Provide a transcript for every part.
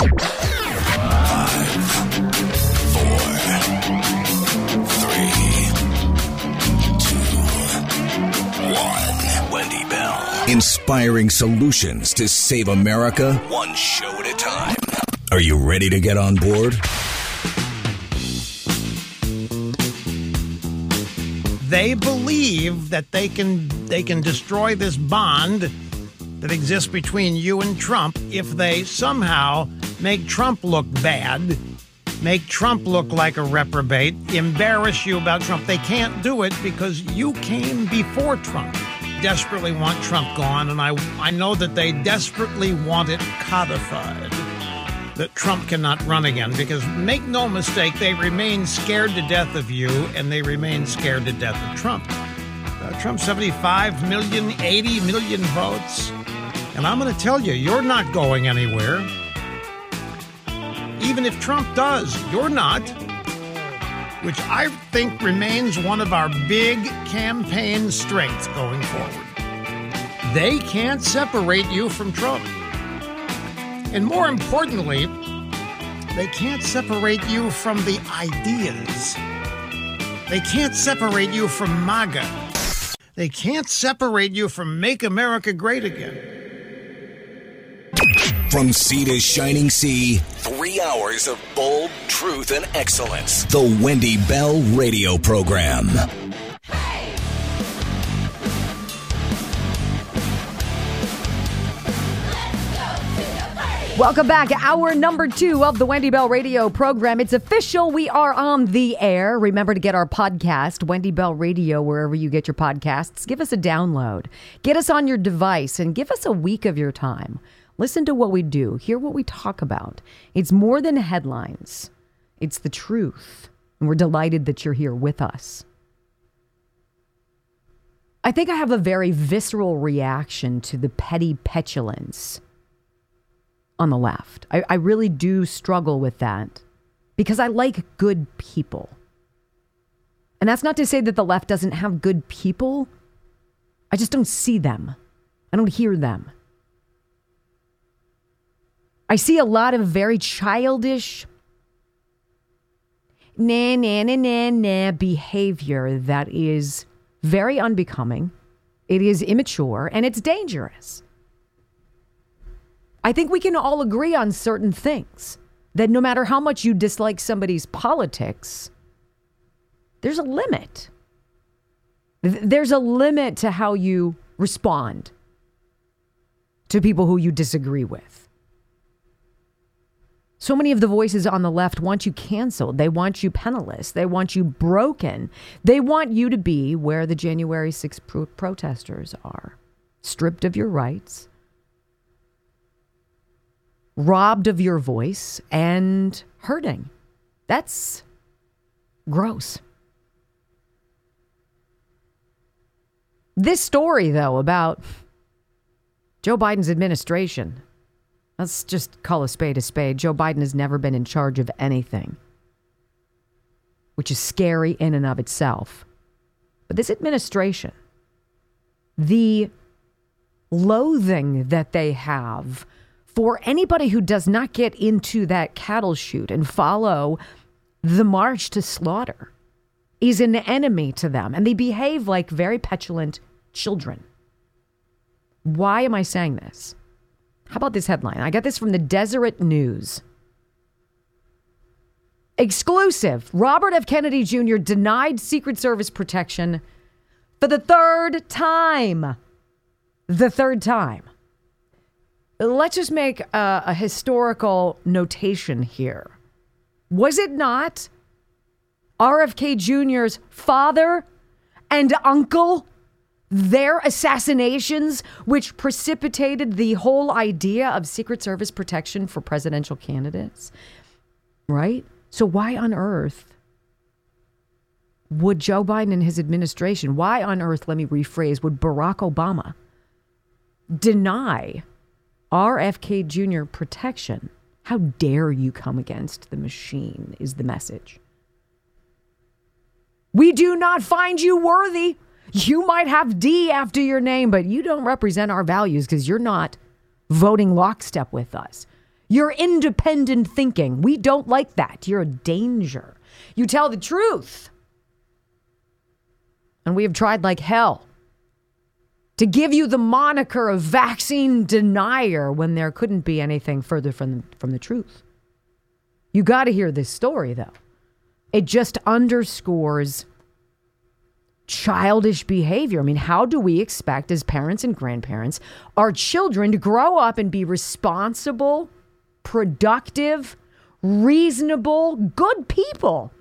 Wendy Bell. Inspiring solutions to save America one show at a time. Are you ready to get on board? They believe that they can they can destroy this bond that exists between you and Trump if they somehow make Trump look bad, make Trump look like a reprobate, embarrass you about Trump. They can't do it because you came before Trump. Desperately want Trump gone, and I I know that they desperately want it codified that Trump cannot run again because make no mistake, they remain scared to death of you and they remain scared to death of Trump. Uh, Trump 75 million, 80 million votes. And I'm going to tell you, you're not going anywhere. Even if Trump does, you're not. Which I think remains one of our big campaign strengths going forward. They can't separate you from Trump. And more importantly, they can't separate you from the ideas. They can't separate you from MAGA. They can't separate you from Make America Great Again. From sea to shining sea, three hours of bold truth and excellence. The Wendy Bell Radio Program. Welcome back. Hour number two of the Wendy Bell radio program. It's official. We are on the air. Remember to get our podcast, Wendy Bell Radio, wherever you get your podcasts. Give us a download. Get us on your device and give us a week of your time. Listen to what we do, hear what we talk about. It's more than headlines, it's the truth. And we're delighted that you're here with us. I think I have a very visceral reaction to the petty petulance on the left. I, I really do struggle with that because I like good people. And that's not to say that the left doesn't have good people. I just don't see them. I don't hear them. I see a lot of very childish, na na na na na behavior that is very unbecoming. It is immature and it's dangerous. I think we can all agree on certain things that no matter how much you dislike somebody's politics, there's a limit. There's a limit to how you respond to people who you disagree with. So many of the voices on the left want you canceled. They want you penniless. They want you broken. They want you to be where the January 6th pro- protesters are stripped of your rights, robbed of your voice and hurting. That's gross. This story, though, about Joe Biden's administration, let's just call a spade a spade. Joe Biden has never been in charge of anything, which is scary in and of itself. But this administration, the loathing that they have for anybody who does not get into that cattle chute and follow the march to slaughter is an enemy to them and they behave like very petulant children. Why am I saying this? How about this headline? I got this from the Deseret News. Exclusive Robert F. Kennedy Jr. denied Secret Service protection for the third time. The third time let's just make a, a historical notation here. Was it not RFK Jr.'s father and uncle, their assassinations, which precipitated the whole idea of Secret Service protection for presidential candidates? Right? So, why on earth would Joe Biden and his administration, why on earth, let me rephrase, would Barack Obama deny RFK Jr. protection. How dare you come against the machine, is the message. We do not find you worthy. You might have D after your name, but you don't represent our values because you're not voting lockstep with us. You're independent thinking. We don't like that. You're a danger. You tell the truth. And we have tried like hell to give you the moniker of vaccine denier when there couldn't be anything further from, from the truth. You got to hear this story, though. It just underscores childish behavior. I mean, how do we expect, as parents and grandparents, our children to grow up and be responsible, productive, reasonable, good people?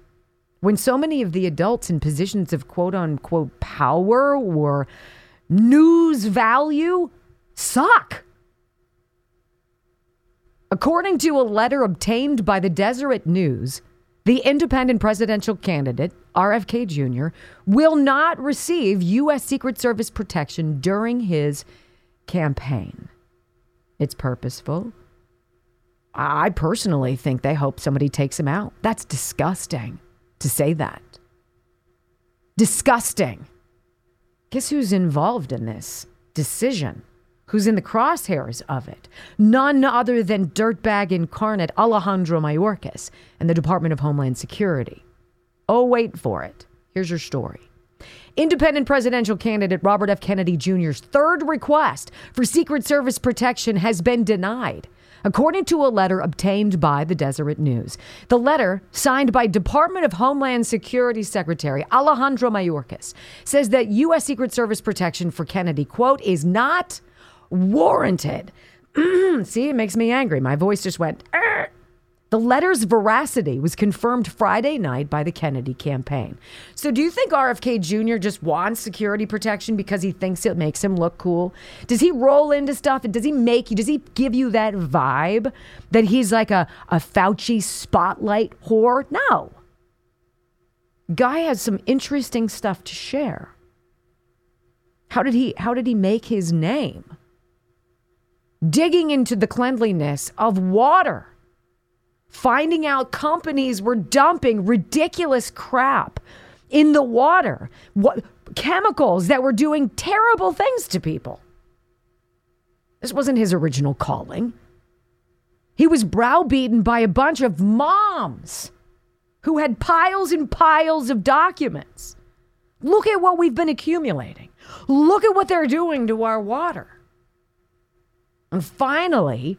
When so many of the adults in positions of quote unquote power or news value suck. According to a letter obtained by the Deseret News, the independent presidential candidate, RFK Jr., will not receive U.S. Secret Service protection during his campaign. It's purposeful. I personally think they hope somebody takes him out. That's disgusting to say that. Disgusting. Guess who's involved in this decision? Who's in the crosshairs of it? None other than dirtbag incarnate Alejandro Mayorkas and the Department of Homeland Security. Oh, wait for it. Here's your story. Independent presidential candidate Robert F. Kennedy Jr.'s third request for Secret Service protection has been denied according to a letter obtained by the Deseret News. The letter, signed by Department of Homeland Security Secretary Alejandro Mayorkas, says that U.S. Secret Service protection for Kennedy, quote, is not warranted. See, it makes me angry. My voice just went! The letter's veracity was confirmed Friday night by the Kennedy campaign. So, do you think RFK Jr. just wants security protection because he thinks it makes him look cool? Does he roll into stuff? and Does he make you, does he give you that vibe that he's like a, a Fauci spotlight whore? No. Guy has some interesting stuff to share. How did he how did he make his name? Digging into the cleanliness of water finding out companies were dumping ridiculous crap in the water, what chemicals that were doing terrible things to people. This wasn't his original calling. He was browbeaten by a bunch of moms who had piles and piles of documents. Look at what we've been accumulating. Look at what they're doing to our water. And finally,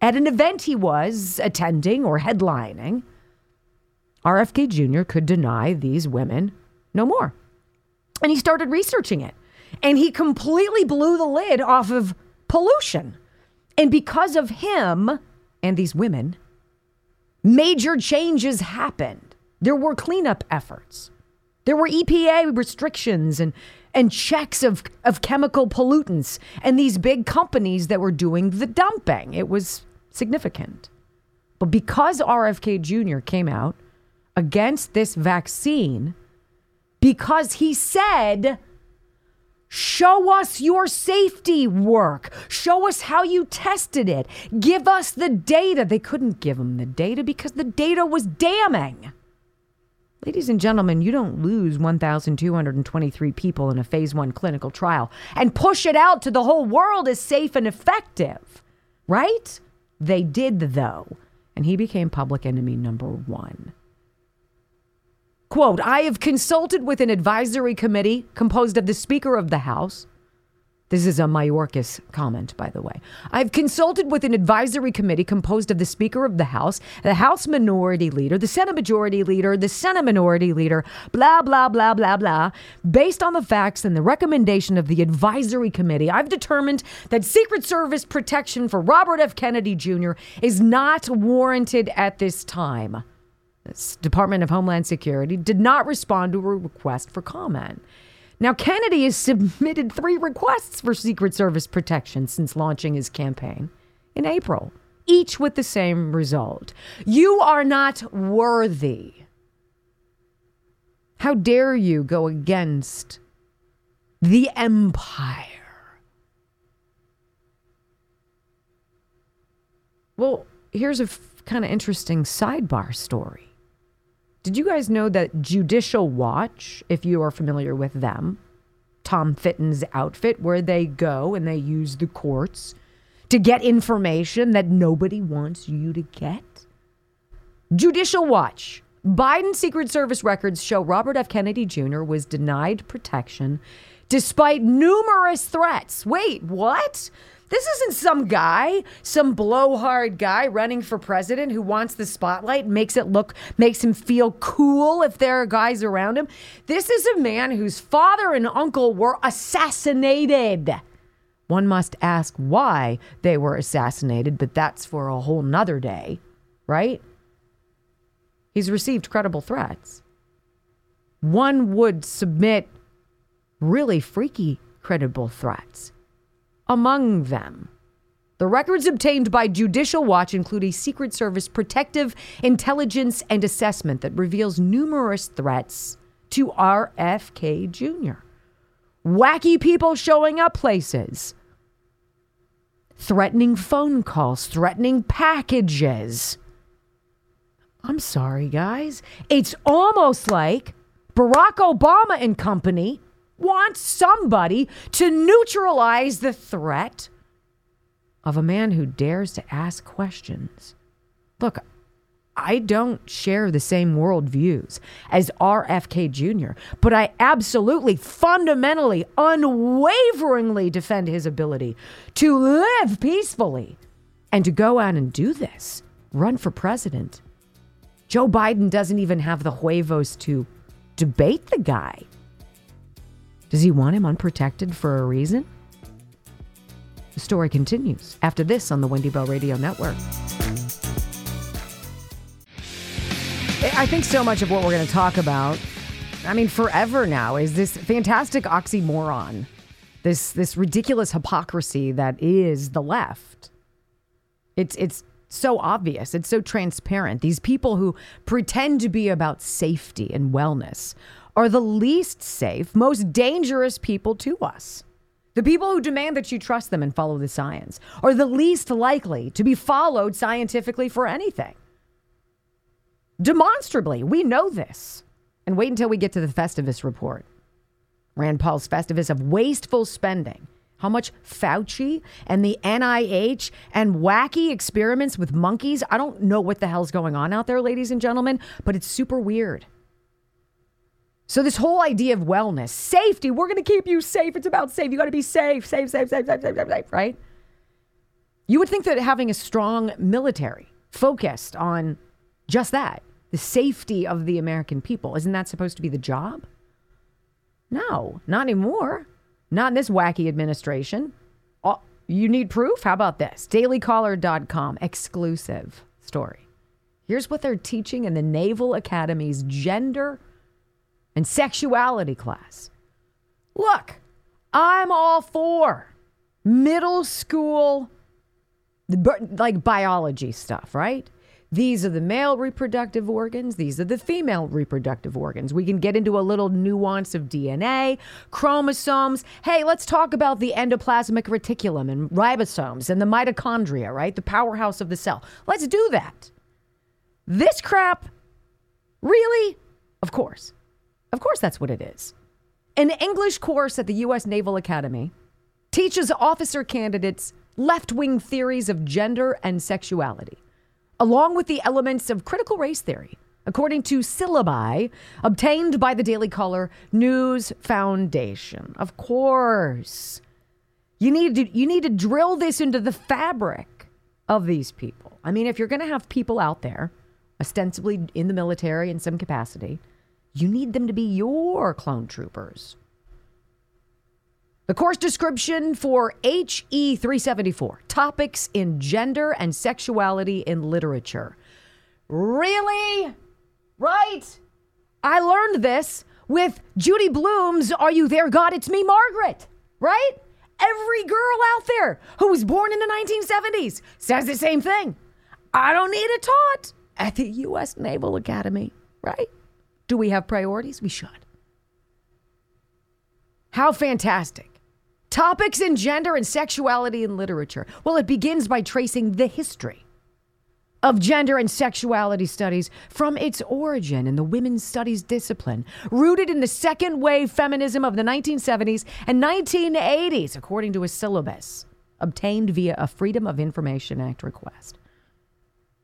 at an event he was attending or headlining, RFK Jr. could deny these women no more. And he started researching it. And he completely blew the lid off of pollution. And because of him and these women, major changes happened. There were cleanup efforts. There were EPA restrictions and, and checks of, of chemical pollutants and these big companies that were doing the dumping. It was significant. But because RFK Jr. came out against this vaccine, because he said, Show us your safety work. Show us how you tested it. Give us the data. They couldn't give him the data because the data was damning. Ladies and gentlemen, you don't lose 1,223 people in a phase one clinical trial and push it out to the whole world as safe and effective, right? They did, though, and he became public enemy number one. Quote I have consulted with an advisory committee composed of the Speaker of the House, this is a Mayorkas comment, by the way. I've consulted with an advisory committee composed of the Speaker of the House, the House Minority Leader, the Senate Majority Leader, the Senate Minority Leader, blah, blah, blah, blah, blah. Based on the facts and the recommendation of the advisory committee, I've determined that Secret Service protection for Robert F. Kennedy Jr. is not warranted at this time. The Department of Homeland Security did not respond to a request for comment. Now, Kennedy has submitted three requests for Secret Service protection since launching his campaign in April, each with the same result. You are not worthy. How dare you go against the empire? Well, here's a f- kind of interesting sidebar story. Did you guys know that Judicial Watch, if you are familiar with them, Tom Fitton's outfit, where they go and they use the courts to get information that nobody wants you to get? Judicial Watch. Biden Secret Service records show Robert F. Kennedy Jr. was denied protection despite numerous threats. Wait, what? This isn't some guy, some blowhard guy running for president who wants the spotlight, makes it look, makes him feel cool if there are guys around him. This is a man whose father and uncle were assassinated. One must ask why they were assassinated, but that's for a whole nother day, right? He's received credible threats. One would submit really freaky credible threats. Among them, the records obtained by Judicial Watch include a Secret Service protective intelligence and assessment that reveals numerous threats to RFK Jr. Wacky people showing up places, threatening phone calls, threatening packages. I'm sorry, guys. It's almost like Barack Obama and company want somebody to neutralize the threat of a man who dares to ask questions. Look, I don't share the same worldviews as RFK Jr., but I absolutely, fundamentally, unwaveringly defend his ability to live peacefully and to go out and do this, run for president. Joe Biden doesn't even have the huevos to debate the guy. Does he want him unprotected for a reason? The story continues after this on the Wendy Bell Radio Network. I think so much of what we're going to talk about, I mean, forever now, is this fantastic oxymoron, this this ridiculous hypocrisy that is the left. It's it's so obvious. It's so transparent. These people who pretend to be about safety and wellness are the least safe, most dangerous people to us. The people who demand that you trust them and follow the science are the least likely to be followed scientifically for anything. Demonstrably, we know this. And wait until we get to the Festivus report. Rand Paul's Festivus of wasteful spending. How much Fauci and the NIH and wacky experiments with monkeys. I don't know what the hell's going on out there, ladies and gentlemen, but it's super weird. So this whole idea of wellness, safety, we're going to keep you safe. It's about safe. You got to be safe, safe, safe, safe, safe, safe, safe, safe, right? You would think that having a strong military focused on just that, the safety of the American people, isn't that supposed to be the job? No, not anymore. Not in this wacky administration. Oh, you need proof? How about this? DailyCaller.com exclusive story. Here's what they're teaching in the Naval Academy's gender and sexuality class. Look, I'm all for middle school, like biology stuff, right? These are the male reproductive organs. These are the female reproductive organs. We can get into a little nuance of DNA, chromosomes. Hey, let's talk about the endoplasmic reticulum and ribosomes and the mitochondria, right? The powerhouse of the cell. Let's do that. This crap, really? Of course. Of course, that's what it is. An English course at the U.S. Naval Academy teaches officer candidates left wing theories of gender and sexuality, along with the elements of critical race theory, according to syllabi obtained by the Daily Caller News Foundation. Of course. You need to, you need to drill this into the fabric of these people. I mean, if you're going to have people out there, ostensibly in the military in some capacity, you need them to be your clone troopers. The course description for HE 374 Topics in Gender and Sexuality in Literature. Really? Right? I learned this with Judy Blume's Are You There, God? It's Me, Margaret. Right? Every girl out there who was born in the 1970s says the same thing. I don't need it taught at the U.S. Naval Academy, right? Do we have priorities? We should. How fantastic. Topics in gender and sexuality in literature. Well, it begins by tracing the history of gender and sexuality studies from its origin in the women's studies discipline, rooted in the second wave feminism of the 1970s and 1980s, according to a syllabus. obtained via a Freedom of Information Act request.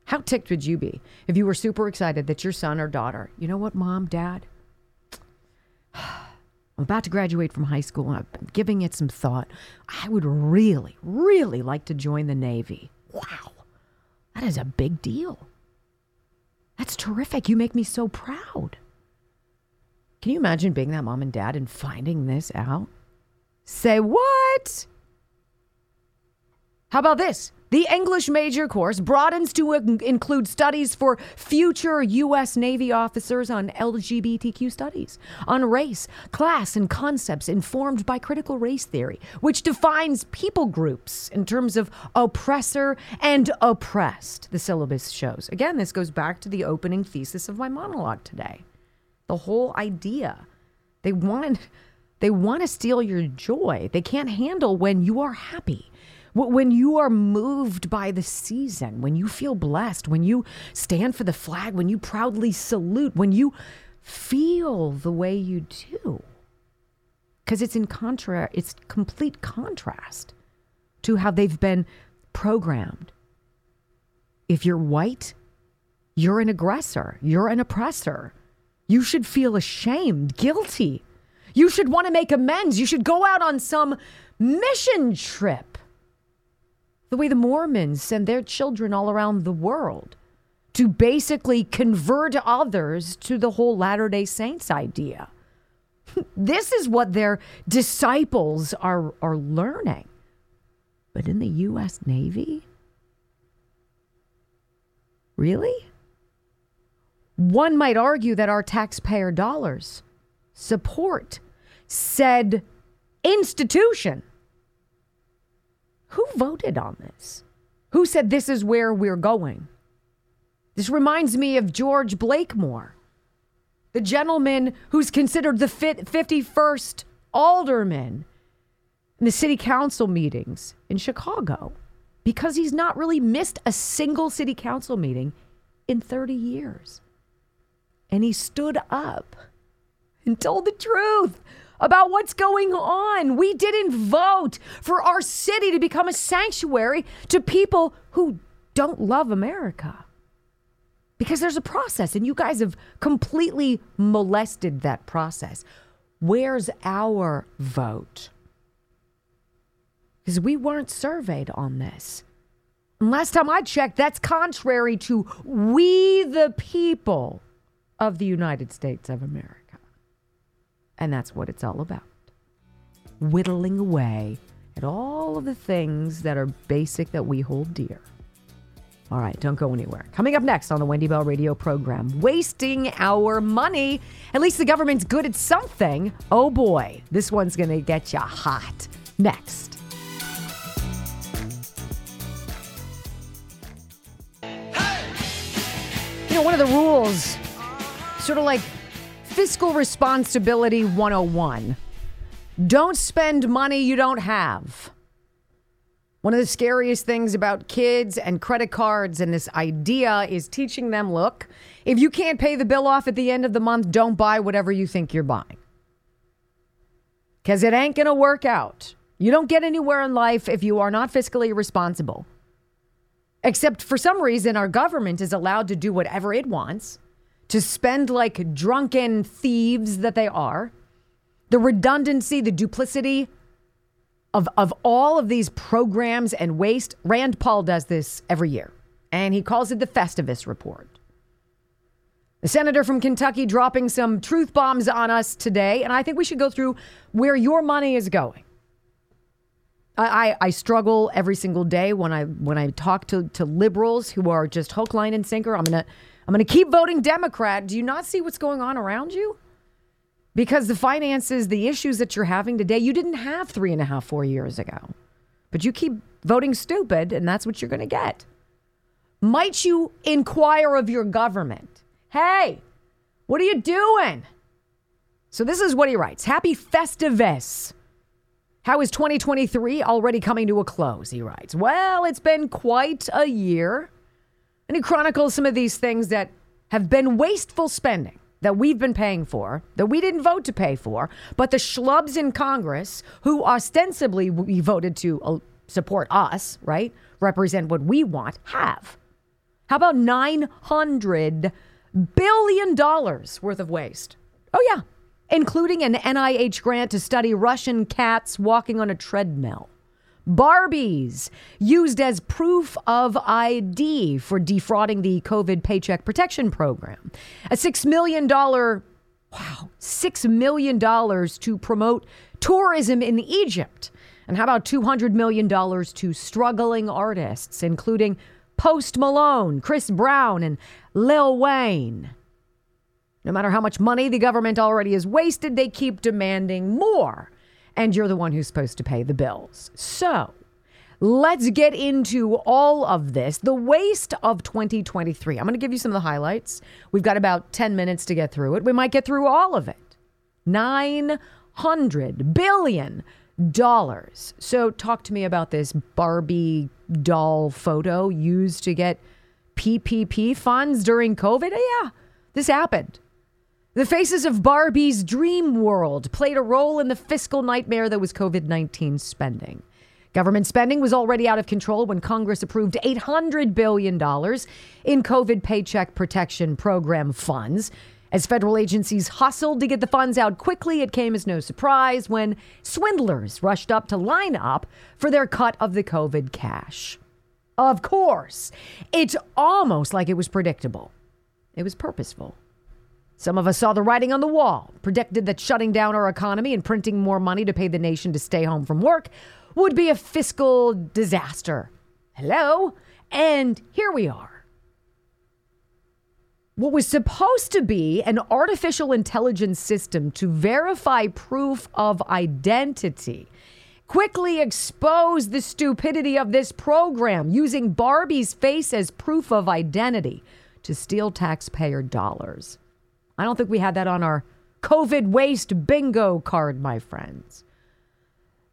How ticked would you be if you were super excited that your son or daughter, you know what, mom, dad? I'm about to graduate from high school I've been giving it some thought. I would really, really like to join the Navy. Wow, that is a big deal. That's terrific. You make me so proud. Can you imagine being that mom and dad and finding this out? Say what? How about this? The English major course broadens to include studies for future U.S. Navy officers on LGBTQ studies, on race, class, and concepts informed by critical race theory, which defines people groups in terms of oppressor and oppressed, the syllabus shows. Again, this goes back to the opening thesis of my monologue today. The whole idea. They want, they want to steal your joy. They can't handle when you are happy when you are moved by the season, when you feel blessed, when you stand for the flag, when you proudly salute, when you feel the way you do. Because it's in contra, it's complete contrast to how they've been programmed. If you're white, you're an aggressor, you're an oppressor. You should feel ashamed, guilty. You should want to make amends. You should go out on some mission trip the way the Mormons send their children all around the world to basically convert others to the whole Latter day Saints idea. this is what their disciples are, are learning. But in the U.S. Navy? Really? One might argue that our taxpayer dollars support said institution who voted on this? Who said this is where we're going? This reminds me of George Blakemore, the gentleman who's considered the 51st alderman in the city council meetings in Chicago because he's not really missed a single city council meeting in 30 years. And he stood up and told the truth about what's going on. We didn't vote for our city to become a sanctuary to people who don't love America. Because there's a process, and you guys have completely molested that process. Where's our vote? Because we weren't surveyed on this. And last time I checked, that's contrary to we the people of the United States of America. And that's what it's all about whittling away at all of the things that are basic that we hold dear. All right, don't go anywhere. Coming up next on the Wendy Bell radio program, wasting our money. At least the government's good at something. Oh boy, this one's going to get you hot. Next. You know, one of the rules, sort of like Fiscal Responsibility 101. Don't spend money you don't have. One of the scariest things about kids and credit cards and this idea is teaching them look, if you can't pay the bill off at the end of the month, don't buy whatever you think you're buying. Because it ain't going to work out. You don't get anywhere in life if you are not fiscally responsible. Except for some reason, our government is allowed to do whatever it wants to spend like drunken thieves that they are, the redundancy, the duplicity of, of all of these programs and waste. Rand Paul does this every year, and he calls it the Festivus Report. The senator from Kentucky dropping some truth bombs on us today, and I think we should go through where your money is going. I, I, struggle every single day when I when I talk to, to liberals who are just hook, line, and sinker. I'm gonna I'm to keep voting Democrat. Do you not see what's going on around you? Because the finances, the issues that you're having today, you didn't have three and a half, four years ago. But you keep voting stupid, and that's what you're to get. Might you inquire of your government? Hey, what are you doing? So this is what he writes Happy Festivus. How is 2023 already coming to a close? He writes. Well, it's been quite a year. And he chronicles some of these things that have been wasteful spending that we've been paying for, that we didn't vote to pay for, but the schlubs in Congress who ostensibly we voted to uh, support us, right? Represent what we want, have. How about $900 billion worth of waste? Oh, yeah, including an NIH grant to study Russian cats walking on a treadmill. Barbies used as proof of ID for defrauding the COVID Paycheck Protection Program. A $6 million, wow, $6 million to promote tourism in Egypt. And how about $200 million to struggling artists, including Post Malone, Chris Brown, and Lil Wayne? No matter how much money the government already has wasted, they keep demanding more and you're the one who's supposed to pay the bills. So, let's get into all of this. The waste of 2023. I'm going to give you some of the highlights. We've got about 10 minutes to get through it. We might get through all of it. 900 billion dollars. So talk to me about this Barbie doll photo used to get PPP funds during COVID. Yeah, this happened. The faces of Barbie's dream world played a role in the fiscal nightmare that was COVID 19 spending. Government spending was already out of control when Congress approved $800 billion in COVID Paycheck Protection Program funds. As federal agencies hustled to get the funds out quickly, it came as no surprise when swindlers rushed up to line up for their cut of the COVID cash. Of course, it's almost like it was predictable. It was purposeful. Some of us saw the writing on the wall, predicted that shutting down our economy and printing more money to pay the nation to stay home from work would be a fiscal disaster. Hello? And here we are. What was supposed to be an artificial intelligence system to verify proof of identity quickly exposed the stupidity of this program using Barbie's face as proof of identity to steal taxpayer dollars. I don't think we had that on our COVID waste bingo card, my friends.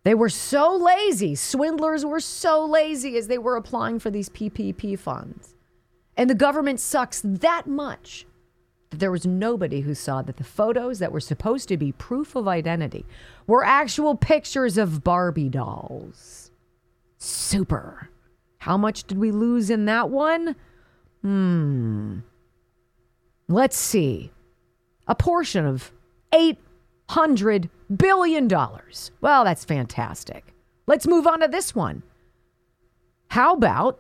They were so lazy. Swindlers were so lazy as they were applying for these PPP funds. And the government sucks that much that there was nobody who saw that the photos that were supposed to be proof of identity were actual pictures of Barbie dolls. Super. How much did we lose in that one? Hmm. Let's see a portion of $800 billion. Well, that's fantastic. Let's move on to this one. How about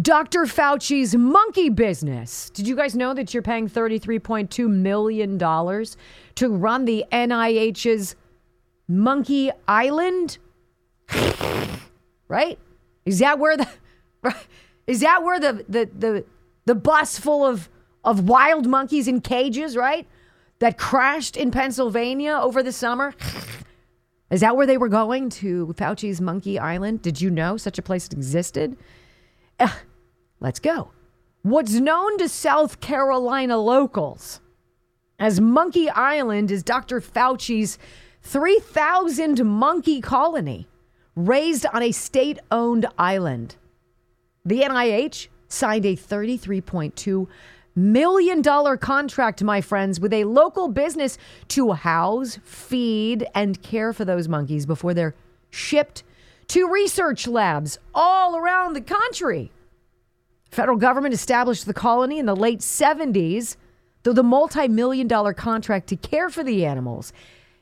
Dr. Fauci's monkey business? Did you guys know that you're paying $33.2 million to run the NIH's Monkey Island? right? Is that where the is that where the the the, the bus full of of wild monkeys in cages, right? That crashed in Pennsylvania over the summer. Is that where they were going to Fauci's Monkey Island? Did you know such a place existed? Uh, let's go. What's known to South Carolina locals as Monkey Island is Dr. Fauci's 3,000 monkey colony raised on a state owned island. The NIH signed a 33.2 million dollar contract, my friends, with a local business to house, feed, and care for those monkeys before they're shipped to research labs all around the country. Federal government established the colony in the late 70s, though the multi-million dollar contract to care for the animals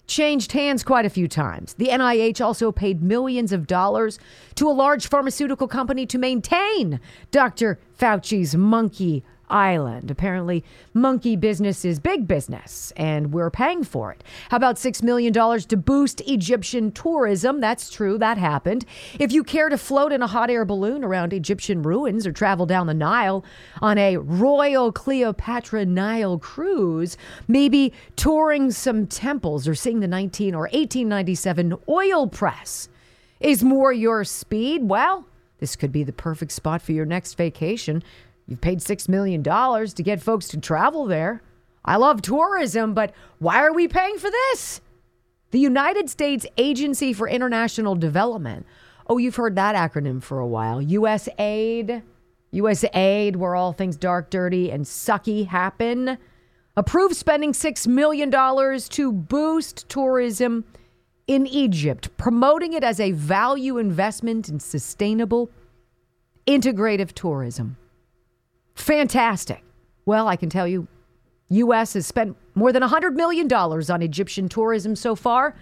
changed hands quite a few times. The NIH also paid millions of dollars to a large pharmaceutical company to maintain Dr. Fauci's monkey Island. Apparently, monkey business is big business, and we're paying for it. How about $6 million to boost Egyptian tourism? That's true, that happened. If you care to float in a hot air balloon around Egyptian ruins or travel down the Nile on a Royal Cleopatra Nile cruise, maybe touring some temples or seeing the 19 or 1897 oil press is more your speed, well, this could be the perfect spot for your next vacation. You've paid $6 million to get folks to travel there. I love tourism, but why are we paying for this? The United States Agency for International Development. Oh, you've heard that acronym for a while. USAID. USAID, where all things dark, dirty, and sucky happen. Approved spending $6 million to boost tourism in Egypt, promoting it as a value investment in sustainable, integrative tourism. Fantastic. Well, I can tell you, U.S. has spent more than $100 million on Egyptian tourism so far.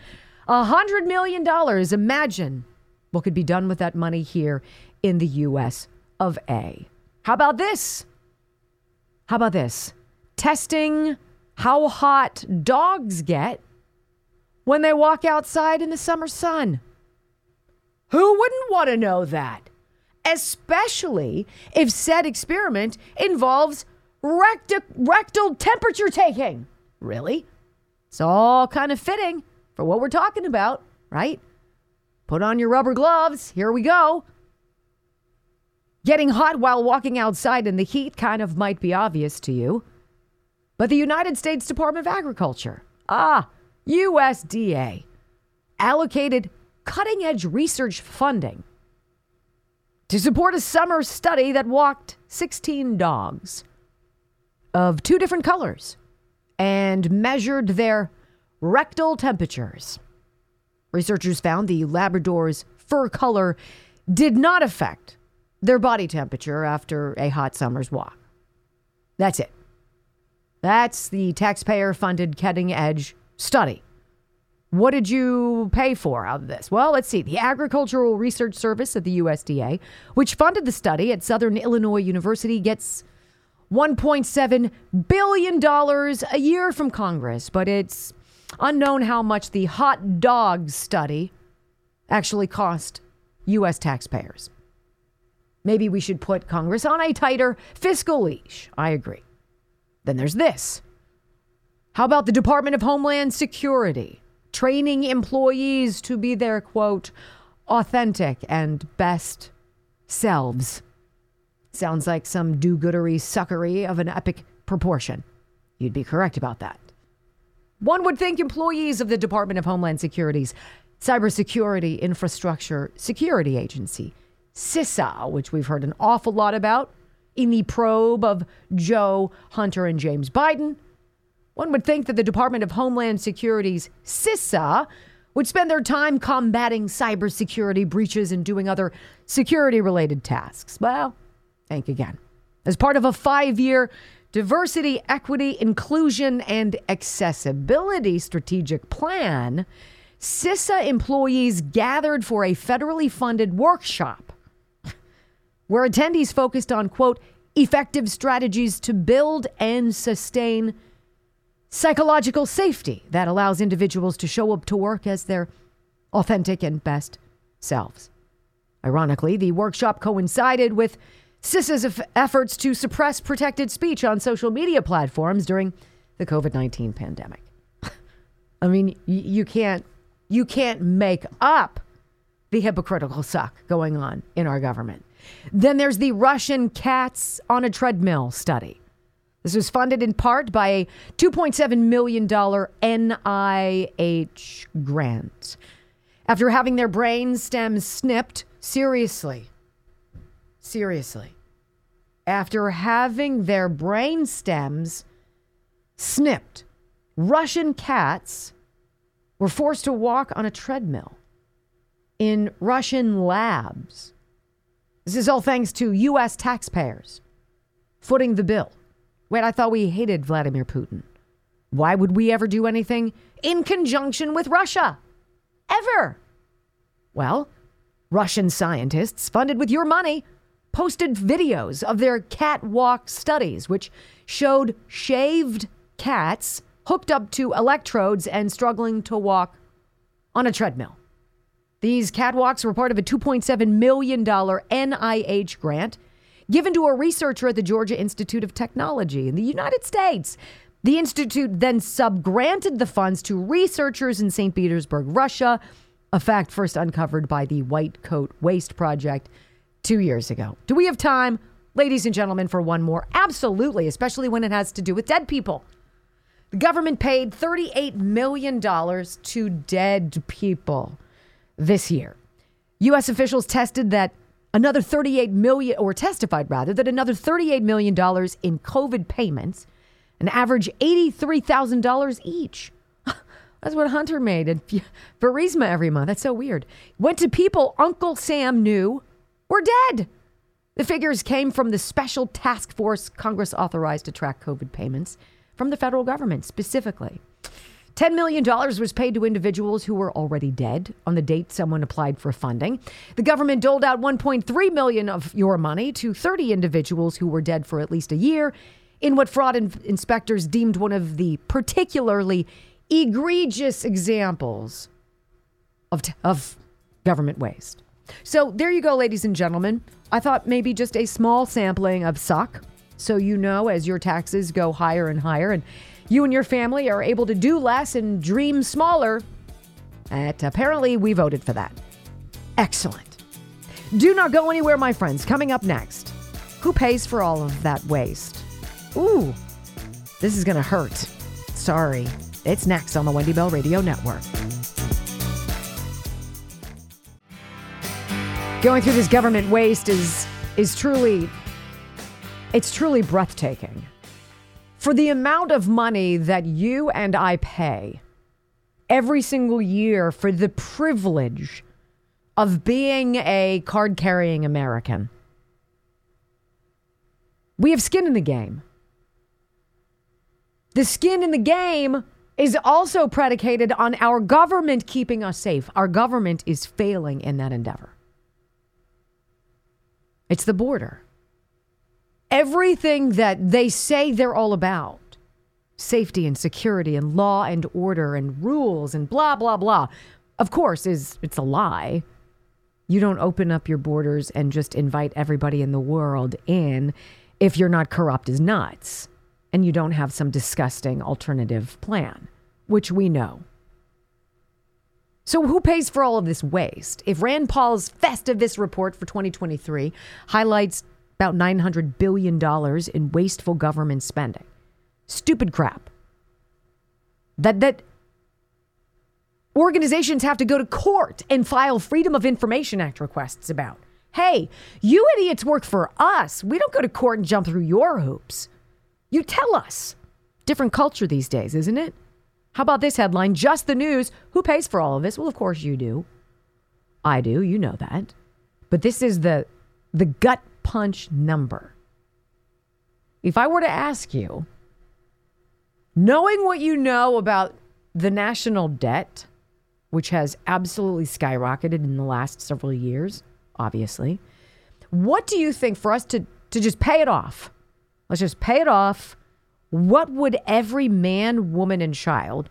$100 million. Imagine what could be done with that money here in the U.S. of A. How about this? How about this? Testing how hot dogs get when they walk outside in the summer sun. Who wouldn't want to know that? Especially if said experiment involves recti- rectal temperature taking. Really? It's all kind of fitting for what we're talking about, right? Put on your rubber gloves. Here we go. Getting hot while walking outside in the heat kind of might be obvious to you. But the United States Department of Agriculture, ah, USDA, allocated cutting edge research funding to support a summer study that walked 16 dogs of two different colors and measured their rectal temperatures. Researchers found the Labrador's fur color did not affect their body temperature after a hot summer's walk. That's it. That's the taxpayer funded cutting edge study. What did you pay for out of this? Well, let's see. The Agricultural Research Service of the USDA, which funded the study at Southern Illinois University, gets $1.7 billion a year from Congress, but it's unknown how much the hot dog study actually cost U.S. taxpayers. Maybe we should put Congress on a tighter fiscal leash. I agree. Then there's this. How about the Department of Homeland Security training employees to be their, quote, authentic and best selves? Sounds like some do goodery suckery of an epic proportion. You'd be correct about that. One would think employees of the Department of Homeland Security's Cybersecurity Infrastructure Security Agency, CISA, which we've heard an awful lot about, in the probe of Joe, Hunter, and James Biden. One would think that the Department of Homeland Security's CISA would spend their time combating cybersecurity breaches and doing other security related tasks. Well, think again. As part of a five year diversity, equity, inclusion, and accessibility strategic plan, CISA employees gathered for a federally funded workshop where attendees focused on, quote, effective strategies to build and sustain psychological safety that allows individuals to show up to work as their authentic and best selves. Ironically, the workshop coincided with CISA's efforts to suppress protected speech on social media platforms during the COVID 19 pandemic. I mean, you can't, you can't make up the hypocritical suck going on in our government. Then there's the Russian cats on a treadmill study. This was funded in part by a $2.7 million NIH grant. After having their brain stems snipped, seriously, seriously, after having their brain stems snipped, Russian cats were forced to walk on a treadmill in Russian labs this is all thanks to U.S. taxpayers footing the bill. Wait, I thought we hated Vladimir Putin. Why would we ever do anything in conjunction with Russia? Ever? Well, Russian scientists, funded with your money, posted videos of their catwalk studies, which showed shaved cats hooked up to electrodes and struggling to walk on a treadmill. These catwalks were part of a $2.7 million NIH grant given to a researcher at the Georgia Institute of Technology in the United States. The institute then subgranted the funds to researchers in St. Petersburg, Russia, a fact first uncovered by the White Coat Waste Project two years ago. Do we have time, ladies and gentlemen, for one more? Absolutely, especially when it has to do with dead people. The government paid $38 million to dead people this year. U.S. officials tested that another 38 million, or testified rather, that another 38 million dollars in COVID payments, an average $83,000 each, That's what Hunter made at Burisma every month. That's so weird. Went to people Uncle Sam knew were dead. The figures came from the special task force Congress authorized to track COVID payments from the federal government specifically. $10 million was paid to individuals who were already dead on the date someone applied for funding. The government doled out 1.3 million of your money to 30 individuals who were dead for at least a year in what fraud in- inspectors deemed one of the particularly egregious examples of, t- of government waste. So there you go, ladies and gentlemen. I thought maybe just a small sampling of suck so you know as your taxes go higher and higher and you and your family are able to do less and dream smaller. And apparently, we voted for that. Excellent. Do not go anywhere, my friends. Coming up next, who pays for all of that waste? Ooh, this is going to hurt. Sorry. It's next on the Wendy Bell Radio Network. Going through this government waste is is truly it's truly breathtaking. For the amount of money that you and I pay every single year for the privilege of being a card carrying American, we have skin in the game. The skin in the game is also predicated on our government keeping us safe. Our government is failing in that endeavor. It's the border. Everything that they say they're all about. Safety and security and law and order and rules and blah blah blah. Of course is it's a lie. You don't open up your borders and just invite everybody in the world in if you're not corrupt as nuts and you don't have some disgusting alternative plan which we know. So, who pays for all of this waste? If Rand Paul's Festivus report for 2023 highlights about $900 billion in wasteful government spending, stupid crap. That, that organizations have to go to court and file Freedom of Information Act requests about. Hey, you idiots work for us. We don't go to court and jump through your hoops. You tell us. Different culture these days, isn't it? How about this headline? Just the news. Who pays for all of this? Well, of course you do. I do. You know that. But this is the the gut punch number. If I were to ask you, knowing what you know about the national debt, which has absolutely skyrocketed in the last several years, obviously, what do you think for us to, to just pay it off? Let's just pay it off what would every man, woman, and child,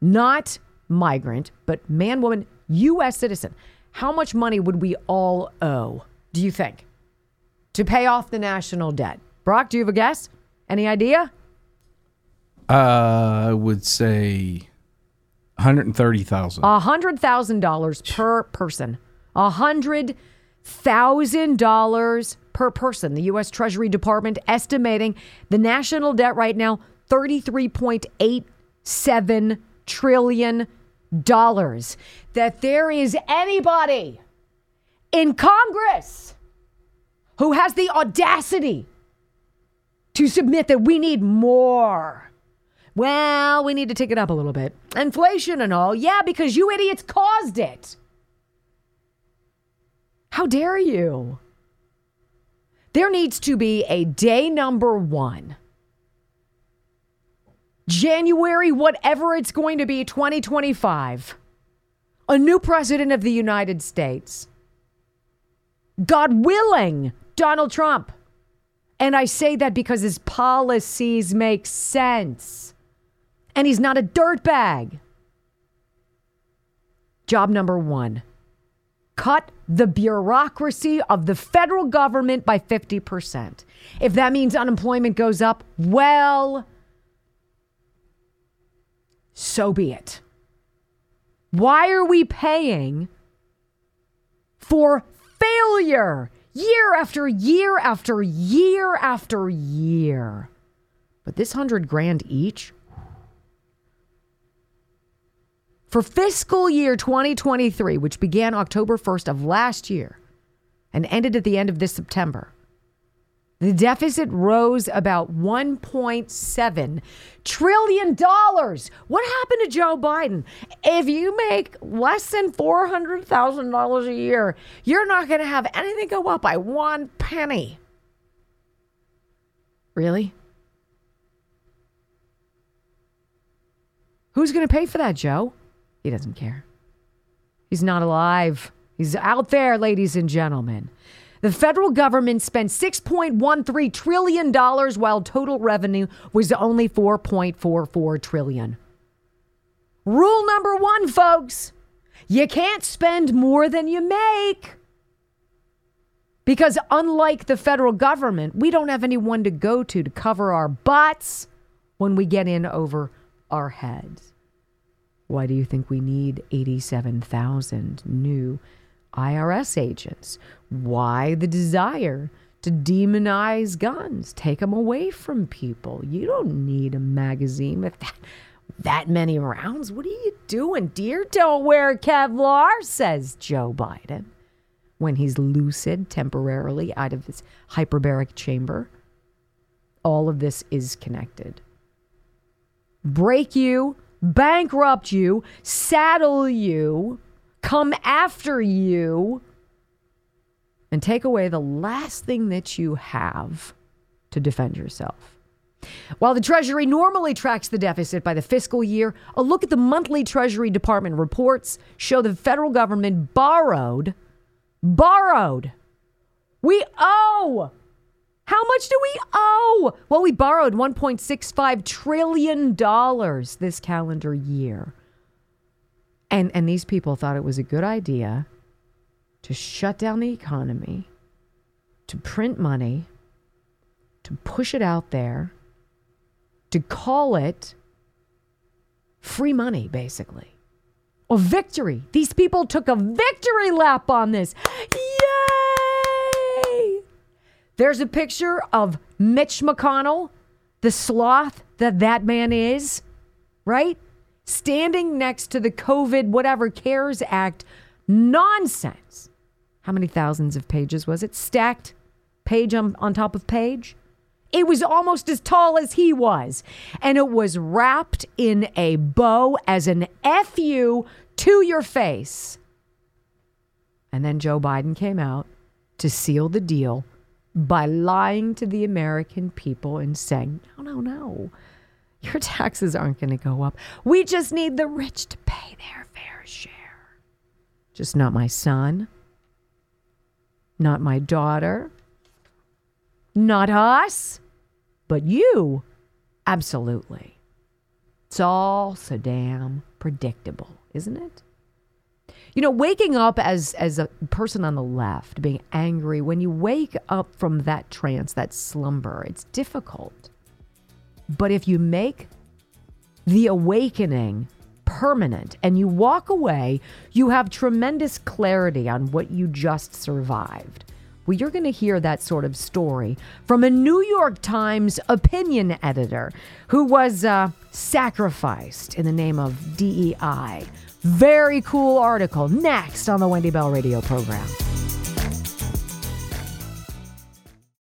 not migrant, but man, woman, U.S. citizen, how much money would we all owe, do you think, to pay off the national debt? Brock, do you have a guess? Any idea? Uh, I would say 130,000. A hundred thousand dollars per person. A hundred thousand dollars per person. The U.S. Treasury Department estimating the national debt right now $33.87 trillion. That there is anybody in Congress who has the audacity to submit that we need more. Well, we need to take it up a little bit. Inflation and all. Yeah, because you idiots caused it. How dare you? There needs to be a day number one. January, whatever it's going to be, 2025. A new president of the United States. God willing, Donald Trump. And I say that because his policies make sense. And he's not a dirtbag. Job number one cut the bureaucracy of the federal government by 50%. If that means unemployment goes up, well, so be it. Why are we paying for failure year after year after year after year? But this hundred grand each, for fiscal year 2023, which began October 1st of last year and ended at the end of this September, The deficit rose about $1.7 trillion. What happened to Joe Biden? If you make less than $400,000 a year, you're not going to have anything go up by one penny. Really? Who's going to pay for that, Joe? He doesn't care. He's not alive. He's out there, ladies and gentlemen. The federal government spent $6.13 trillion while total revenue was only 4.44 trillion. Rule number one, folks you can't spend more than you make. Because unlike the federal government, we don't have anyone to go to to cover our butts when we get in over our heads. Why do you think we need 87,000 new IRS agents? Why the desire to demonize guns, take them away from people? You don't need a magazine with that, that many rounds. What are you doing? Deer, don't wear Kevlar, says Joe Biden when he's lucid temporarily out of his hyperbaric chamber. All of this is connected. Break you, bankrupt you, saddle you, come after you, and take away the last thing that you have to defend yourself. While the Treasury normally tracks the deficit by the fiscal year, a look at the monthly Treasury Department reports show the federal government borrowed, borrowed. We owe. How much do we owe? Well, we borrowed $1.65 trillion this calendar year. And, and these people thought it was a good idea to shut down the economy, to print money, to push it out there, to call it free money, basically. A victory. These people took a victory lap on this. Yay! There's a picture of Mitch McConnell, the sloth that that man is, right? Standing next to the COVID, whatever, CARES Act nonsense. How many thousands of pages was it? Stacked page on, on top of page? It was almost as tall as he was. And it was wrapped in a bow as an FU to your face. And then Joe Biden came out to seal the deal by lying to the American people and saying, no, no, no, your taxes aren't going to go up. We just need the rich to pay their fair share. Just not my son, not my daughter, not us, but you. Absolutely. It's all so damn predictable, isn't it? You know, waking up as as a person on the left, being angry, when you wake up from that trance, that slumber, it's difficult. But if you make the awakening permanent and you walk away, you have tremendous clarity on what you just survived. Well, you're going to hear that sort of story from a New York Times opinion editor who was uh, sacrificed in the name of DEI. Very cool article next on the Wendy Bell radio program.